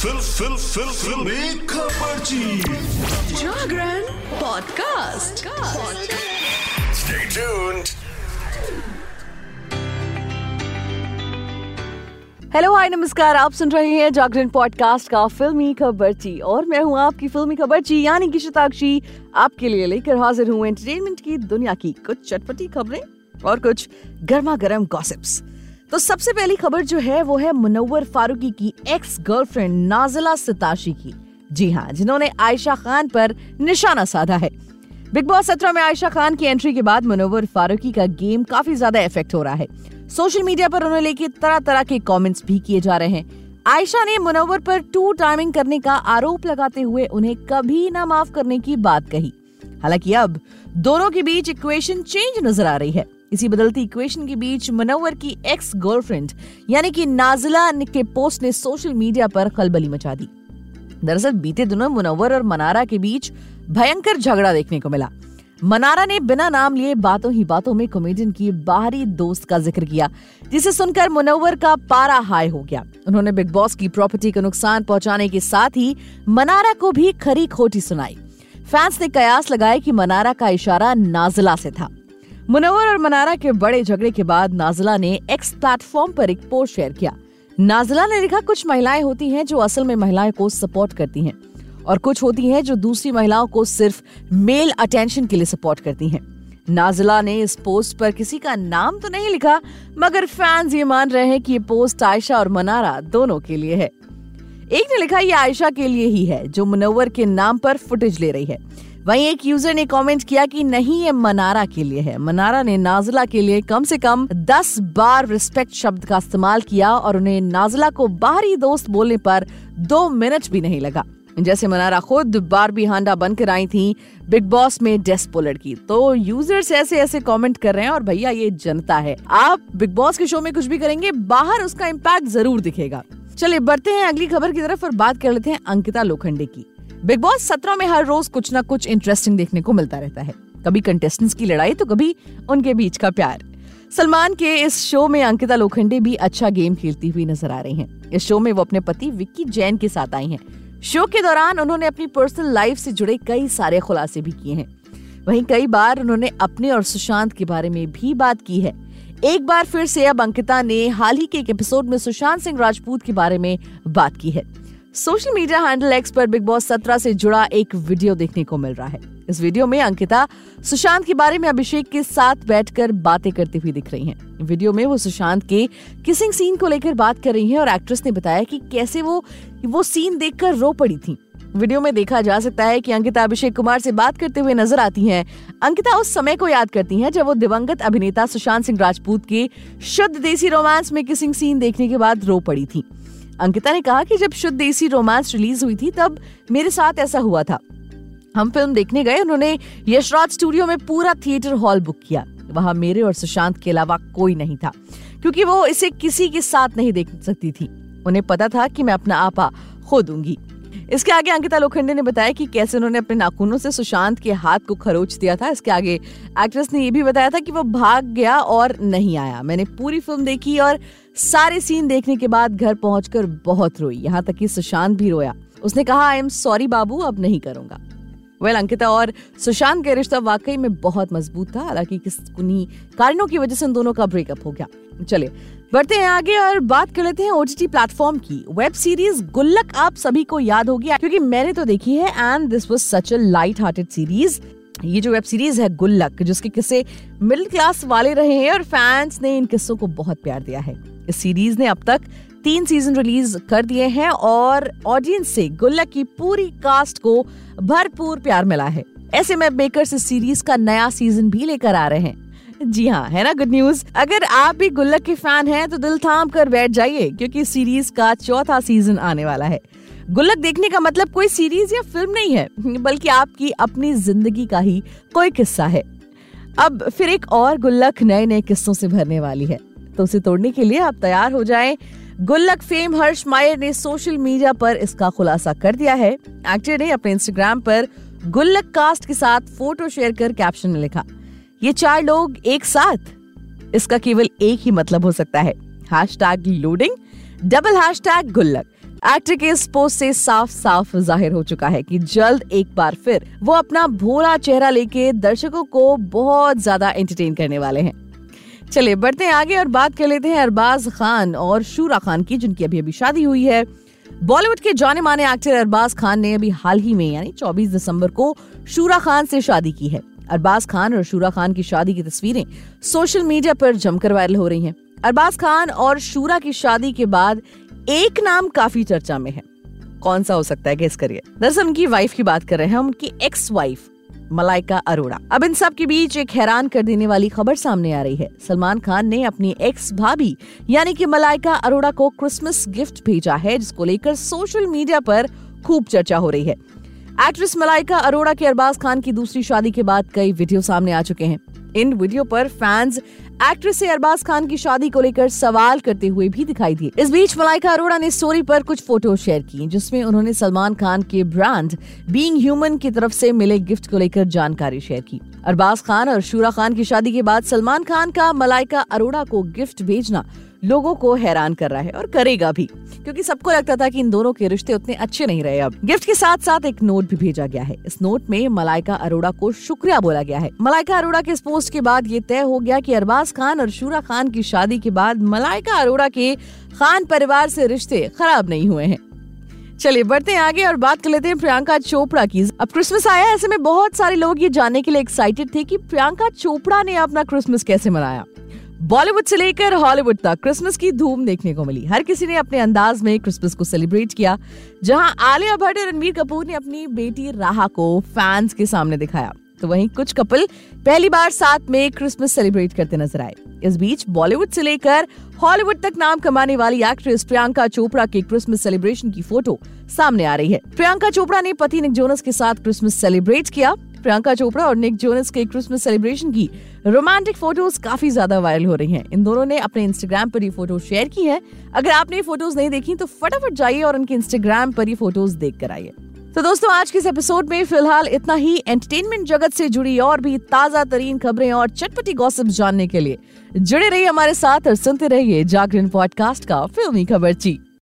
Fill फिल फिल फिल। खबर Jagran podcast. Stay tuned. Hello hi नमस्कार। आप सुन रहे हैं जागरण पॉडकास्ट का फिल्मी खबरची और मैं हूँ आपकी फिल्मी खबरची यानी कि शताक्षी आपके लिए लेकर हाजिर हूँ एंटरटेनमेंट की दुनिया की कुछ चटपटी खबरें और कुछ गर्मा गर्म गॉसिप्स तो सबसे पहली खबर जो है, वो है मुनव्वर फारूकी की एक्स गर्लफ्रेंड नाजिला सिताशी की। जी हाँ जिन्होंने आयशा खान पर निशाना साधा है। बिग बॉस सत्रह में आयशा खान की एंट्री के बाद मुनव्वर फारूकी का गेम काफ़ी ज़्यादा इफ़ेक्ट हो रहा है। सोशल मीडिया पर उन्हें लेके तरह तरह के कमेंट्स भी किए जा रहे हैं। आयशा ने मुनव्वर पर टू टाइमिंग करने का आरोप लगाते हुए उन्हें कभी ना माफ़ करने की बात कही। हालाँकि अब दोनों के बीच इक्वेशन चेंज नज़र आ रही है। इसी बदलती इक्वेशन के बीच मनोवर की एक्स गर्लफ्रेंड यानी कि नाजिला के पोस्ट ने सोशल मीडिया पर खलबली मचा दी। दरअसल बीते दिनों मुनव्वर और मनारा के बीच भयंकर झगड़ा देखने को मिला। मनारा ने बिना नाम लिए बातों ही बातों में कॉमेडियन की बाहरी दोस्त का ज़िक्र किया, जिसे सुनकर मुनव्वर का पारा हाई हो गया। उन्होंने बिग बॉस की प्रॉपर्टी को नुकसान पहुँचाने के साथ ही मनारा को भी खरी खोटी सुनाई। फैंस ने कयास लगाया कि मनारा का इशारा नाजिला से था। मुनव्वर और मनारा के बड़े झगड़े के बाद नाजिला ने एक्स प्लेटफॉर्म पर एक पोस्ट शेयर किया। नाजिला ने लिखा, कुछ महिलाएँ होती हैं जो असल में महिलाओं को सपोर्ट करती हैं और कुछ होती हैं जो दूसरी महिलाओं को सिर्फ़ मेल अटेंशन के लिए सपोर्ट करती हैं। नाजिला ने इस पोस्ट पर किसी का नाम तो नहीं लिखा, मगर फैंस ये मान रहे हैं कि ये पोस्ट आयशा और मनारा दोनों के लिए है। एक ने लिखा, ये आयशा के लिए ही है, जो मुनव्वर के नाम पर फुटेज ले रही है। वहीं एक यूज़र ने कमेंट किया कि नहीं, ये मनारा के लिए है। मनारा ने नाजिला के लिए कम से कम 10 बार रिस्पेक्ट शब्द का इस्तेमाल किया और उन्हें नाजिला को बाहरी दोस्त बोलने पर दो मिनट भी नहीं लगा। जैसे मनारा खुद बार बारबी हांडा बनकर आई थी बिग बॉस में डेस्पो लड़की। तो यूज़र्स ऐसे ऐसे कमेंट कर रहे हैं और भैया, ये जनता है। आप बिग बॉस के शो में कुछ भी करेंगे, बाहर उसका इम्पैक्ट ज़रूर दिखेगा। चलिए, बढ़ते हैं अगली खबर की तरफ़ और बात कर लेते हैं अंकिता लोखंडे की। बिग बॉस सत्रह में हर रोज कुछ ना कुछ इंटरेस्टिंग देखने को मिलता रहता है। कभी कंटेस्टेंट्स की लड़ाई तो कभी उनके बीच का प्यार। सलमान के इस शो में अंकिता लोखंडे भी अच्छा गेम खेलती हुई नज़र आ रही हैं। इस शो में वो अपने पति विक्की जैन के साथ आई हैं। शो के दौरान उन्होंने अपनी पर्सनल लाइफ से जुड़े कई सारे खुलासे भी किए हैं। वहीं कई बार उन्होंने अपने और सुशांत के बारे में भी बात की है। एक बार फिर से अब अंकिता ने हाल ही के एक एपिसोड में सुशांत सिंह राजपूत के बारे में बात की है। सोशल मीडिया हैंडल एक्स पर बिग बॉस सत्रह से जुड़ा एक वीडियो देखने को मिल रहा है इस वीडियो में अंकिता, सुशांत के बारे में अभिषेक के साथ बैठकर बातें करती हुई दिख रही हैं। वीडियो में वो सुशांत के किसिंग सीन को लेकर बात कर रही हैं और एक्ट्रेस ने बताया कि कैसे वो वो सीन देखकर रो पड़ी थी वीडियो में देखा जा सकता है कि अंकिता अभिषेक कुमार से बात करते हुए नज़र आती हैं। अंकिता उस समय को याद करती हैं जब वो दिवंगत अभिनेता सुशांत सिंह राजपूत के शुद्ध देसी रोमांस में किसिंग सीन देखने के बाद रो पड़ी थी अंकिता ने कहा कि जब शुद्ध देसी रोमांस रिलीज़ हुई थी, तब मेरे साथ ऐसा हुआ था। हम फ़िल्म देखने गए, उन्होंने यशराज स्टूडियो में पूरा थिएटर हॉल बुक किया। वहाँ मेरे और सुशांत के अलावा कोई नहीं था, क्योंकि वो इसे किसी के साथ नहीं देख सकती थी। उन्हें पता था कि मैं अपना आपा खो दूँगी। इसके आगे अंकिता लोखंडे ने बताया कि कैसे उन्होंने अपने नाखूनों से सुशांत के हाथ को खरोच दिया था। इसके आगे एक्ट्रेस ने यह भी बताया था कि वो भाग गया और नहीं आया। मैंने पूरी फ़िल्म देखी और सारे सीन देखने के बाद घर पहुंचकर बहुत रोई यहाँ तक कि सुशांत भी रोया। उसने कहा आई एम सॉरी बाबू अब नहीं करूँगा। वेल well, अंकिता और सुशांत का रिश्ता वाकई में बहुत मज़बूत था हालाँकि किस उन्हीं कारणों की वजह से उन दोनों का ब्रेकअप हो गया। चलिए बढ़ते हैं आगे और बात कर लेते हैं ओटीटी प्लेटफॉर्म की। वेब सीरीज़ गुल्लक आप सभी को याद होगी क्योंकि मैंने तो देखी है and this was such a light hearted series ये जो वेब सीरीज़ है गुल्लक जिसके किस्से मिडिल क्लास वाले रहे हैं और फैंस ने इन किस्सों को बहुत प्यार दिया है। इस सीरीज़ ने अब तक तीन सीज़न रिलीज़ कर दिए हैं और ऑडियंस से गुल्लक की पूरी कास्ट को भरपूर प्यार मिला है। ऐसे में बेकर्स इस सीरीज़ का नया सीज़न भी लेकर आ रहे हैं। जी हाँ है ना गुड न्यूज़ अगर आप भी गुल्लक के फ़ैन हैं तो दिल थाम कर बैठ जाइए, क्योंकि सीरीज़ का चौथा सीज़न आने वाला है। गुल्लक देखने का मतलब कोई सीरीज़ या फ़िल्म नहीं है, बल्कि आपकी अपनी ज़िंदगी का ही कोई किस्सा है। अब फिर एक और गुल्लक नए नए किस्सों से भरने वाली है। तो उसे तोड़ने के लिए आप तैयार हो जाएँ। गुल्लक फेम हर्ष मायर ने सोशल मीडिया पर इसका खुलासा कर दिया है। एक्टर ने अपने इंस्टाग्राम पर गुल्लक कास्ट के साथ फ़ोटो शेयर कर कैप्शन में लिखा, ये चार लोग एक साथ? इसका केवल एक ही मतलब हो सकता है। Hash loading double hash Gullak. Actor के इस पोस्ट से साफ़ साफ़ ज़ाहिर हो चुका है कि जल्द एक बार फिर वो अपना भोला चेहरा लेके दर्शकों को बहुत ज़्यादा एंटरटेन करने वाले हैं। चलिए, बढ़ते हैं आगे और बात कर लेते हैं अरबाज खान और शूरा खान की, जिनकी अभी अभी शादी हुई है। बॉलीवुड के जाने माने एक्टर अरबाज खान ने अभी हाल ही में, यानी 24 दिसंबर को शूरा खान से शादी की है। अरबाज खान और शूरा खान की शादी की तस्वीरें सोशल मीडिया पर जमकर वायरल हो रही हैं। अरबाज खान और शूरा की शादी के बाद एक नाम काफ़ी चर्चा में है। कौन सा हो सकता है गेस करिए। दरअसल उनकी वाइफ की बात कर रहे हैं उनकी एक्स वाइफ मलाइका अरोड़ा। अब इन सब के बीच एक हैरान कर देने वाली खबर सामने आ रही है। सलमान खान ने अपनी एक्स भाभी यानी कि मलाइका अरोड़ा को क्रिसमस गिफ्ट भेजा है, जिसको लेकर सोशल मीडिया पर खूब चर्चा हो रही है। एक्ट्रेस मलाइका अरोड़ा के अरबाज खान की दूसरी शादी के बाद कई वीडियो सामने आ चुके हैं। इन वीडियो पर फैंस, एक्ट्रेस से अरबाज खान की शादी को लेकर सवाल करते हुए भी दिखाई दिए। इस बीच मलाइका अरोड़ा ने स्टोरी पर कुछ फ़ोटो शेयर की, जिसमें उन्होंने सलमान खान के ब्रांड, बीइंग ह्यूमन की तरफ़ से मिले गिफ्ट को लेकर जानकारी शेयर की। अरबाज खान और शूरा खान की शादी के बाद सलमान खान का मलाइका अरोड़ा को गिफ्ट भेजना लोगों को हैरान कर रहा है और करेगा भी, क्योंकि सबको लगता था कि इन दोनों के रिश्ते उतने अच्छे नहीं रहे अब। गिफ्ट के साथ साथ एक नोट भी भेजा गया है। इस नोट में मलाइका अरोड़ा को शुक्रिया बोला गया है। मलाइका अरोड़ा के इस पोस्ट के बाद ये तय हो गया कि अरबाज खान और शूरा खान की शादी के बाद मलाइका अरोड़ा के खान परिवार से रिश्ते खराब नहीं हुए हैं। चलिए, बढ़ते हैं आगे और बात कर लेते हैं प्रियंका चोपड़ा की। अब क्रिसमस आया, ऐसे में बहुत सारे लोग ये जानने के लिए एक्साइटेड थे कि प्रियंका चोपड़ा ने अपना क्रिसमस कैसे मनाया। बॉलीवुड से लेकर हॉलीवुड तक क्रिसमस की धूम देखने को मिली। हर किसी ने अपने अंदाज में क्रिसमस को सेलिब्रेट किया, जहाँ आलिया भट्ट और रणबीर कपूर ने अपनी बेटी राहा को फैंस के सामने दिखाया। तो वहीं कुछ कपल पहली बार साथ में क्रिसमस सेलिब्रेट करते नज़र आए। इस बीच बॉलीवुड से लेकर हॉलीवुड तक नाम कमाने वाली एक्ट्रेस प्रियंका चोपड़ा के क्रिसमस सेलिब्रेशन की फ़ोटो सामने आ रही है। प्रियंका चोपड़ा ने पति निक जोनस के साथ क्रिसमस सेलिब्रेट किया। प्रियंका चोपड़ा और निक जोनस के क्रिसमस सेलिब्रेशन की रोमांटिक फ़ोटोज़ काफ़ी ज़्यादा वायरल हो रही हैं। इन दोनों ने अपने इंस्टाग्राम पर ये फ़ोटो शेयर की है। अगर आपने ये फ़ोटोज़ नहीं देखी तो फटाफट जाइए और उनके इंस्टाग्राम पर ये फ़ोटोज़ देख कर आइए। तो दोस्तों, आज के इस एपिसोड में फ़िलहाल इतना ही। एंटरटेनमेंट जगत से जुड़ी और भी ताज़ा तरीन खबरें और चटपटी गॉसिप जानने के लिए जुड़े रहिए हमारे साथ और सुनते रहिए जागरण पॉडकास्ट का फिल्मी खबर ची